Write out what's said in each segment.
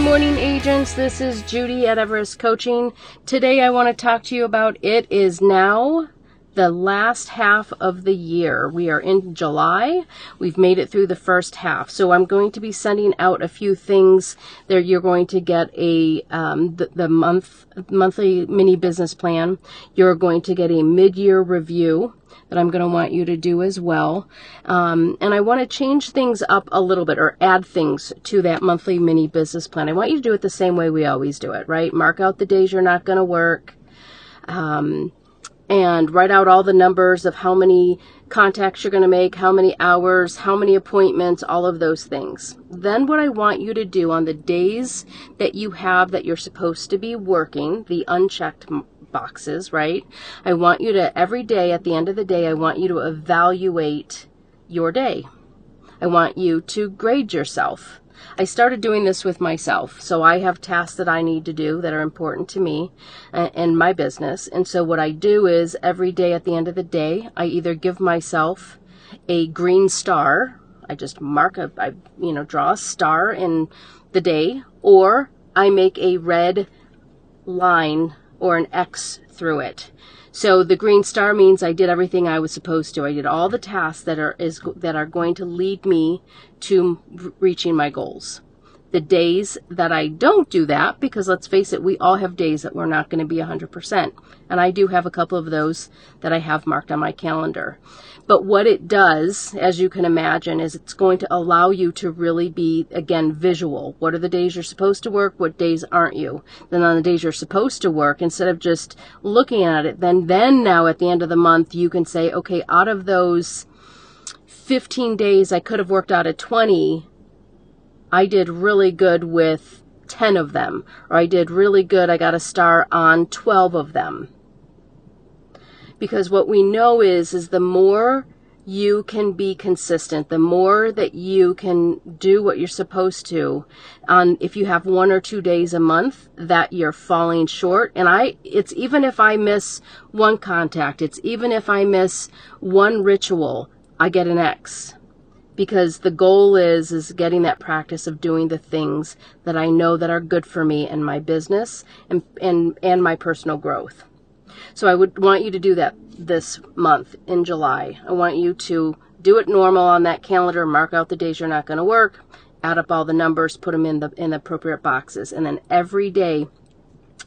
Good morning, agents. This is Judy at Everest Coaching. Today I want to talk to you about It Is Now the last half of the year. We are in July. We've made it through the first half. So I'm going to be sending out a few things there. You're going to get a, um, the, the month, monthly mini business plan. You're going to get a mid-year review that I'm going to want you to do as well. Um, and I want to change things up a little bit or add things to that monthly mini business plan. I want you to do it the same way we always do it, right? Mark out the days you're not going to work. Um, and write out all the numbers of how many contacts you're going to make, how many hours, how many appointments, all of those things. Then, what I want you to do on the days that you have that you're supposed to be working, the unchecked boxes, right? I want you to, every day at the end of the day, I want you to evaluate your day. I want you to grade yourself. I started doing this with myself. So I have tasks that I need to do that are important to me uh, and my business. And so what I do is every day at the end of the day, I either give myself a green star. I just mark a, I, you know, draw a star in the day, or I make a red line or an X through it. So the green star means I did everything I was supposed to. I did all the tasks that are is that are going to lead me to reaching my goals the days that I don't do that, because let's face it, we all have days that we're not going to be 100%. And I do have a couple of those that I have marked on my calendar. But what it does, as you can imagine, is it's going to allow you to really be, again, visual. What are the days you're supposed to work? What days aren't you? Then on the days you're supposed to work, instead of just looking at it, then, then now at the end of the month, you can say, okay, out of those 15 days, I could have worked out at 20 I did really good with 10 of them, or I did really good, I got a star on 12 of them. Because what we know is, is the more you can be consistent, the more that you can do what you're supposed to on if you have one or two days a month that you're falling short. And I, it's even if I miss one contact, it's even if I miss one ritual, I get an X because the goal is is getting that practice of doing the things that I know that are good for me and my business and and and my personal growth. So I would want you to do that this month in July. I want you to do it normal on that calendar, mark out the days you're not going to work, add up all the numbers, put them in the in the appropriate boxes, and then every day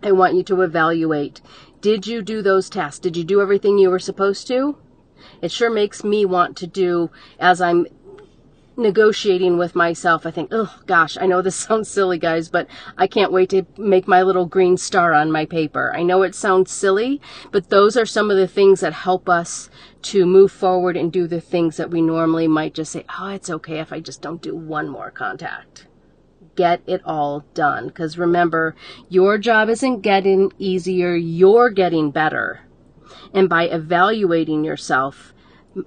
I want you to evaluate did you do those tasks? Did you do everything you were supposed to? It sure makes me want to do as I'm negotiating with myself. I think, oh gosh, I know this sounds silly, guys, but I can't wait to make my little green star on my paper. I know it sounds silly, but those are some of the things that help us to move forward and do the things that we normally might just say, oh, it's okay if I just don't do one more contact. Get it all done. Because remember, your job isn't getting easier, you're getting better. And by evaluating yourself,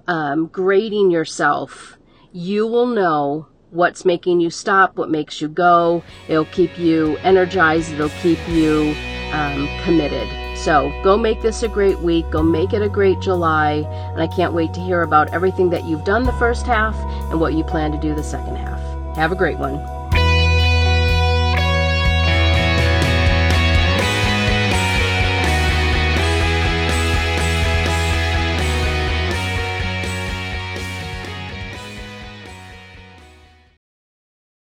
um, grading yourself, you will know what's making you stop, what makes you go. It'll keep you energized, it'll keep you um, committed. So go make this a great week, go make it a great July, and I can't wait to hear about everything that you've done the first half and what you plan to do the second half. Have a great one.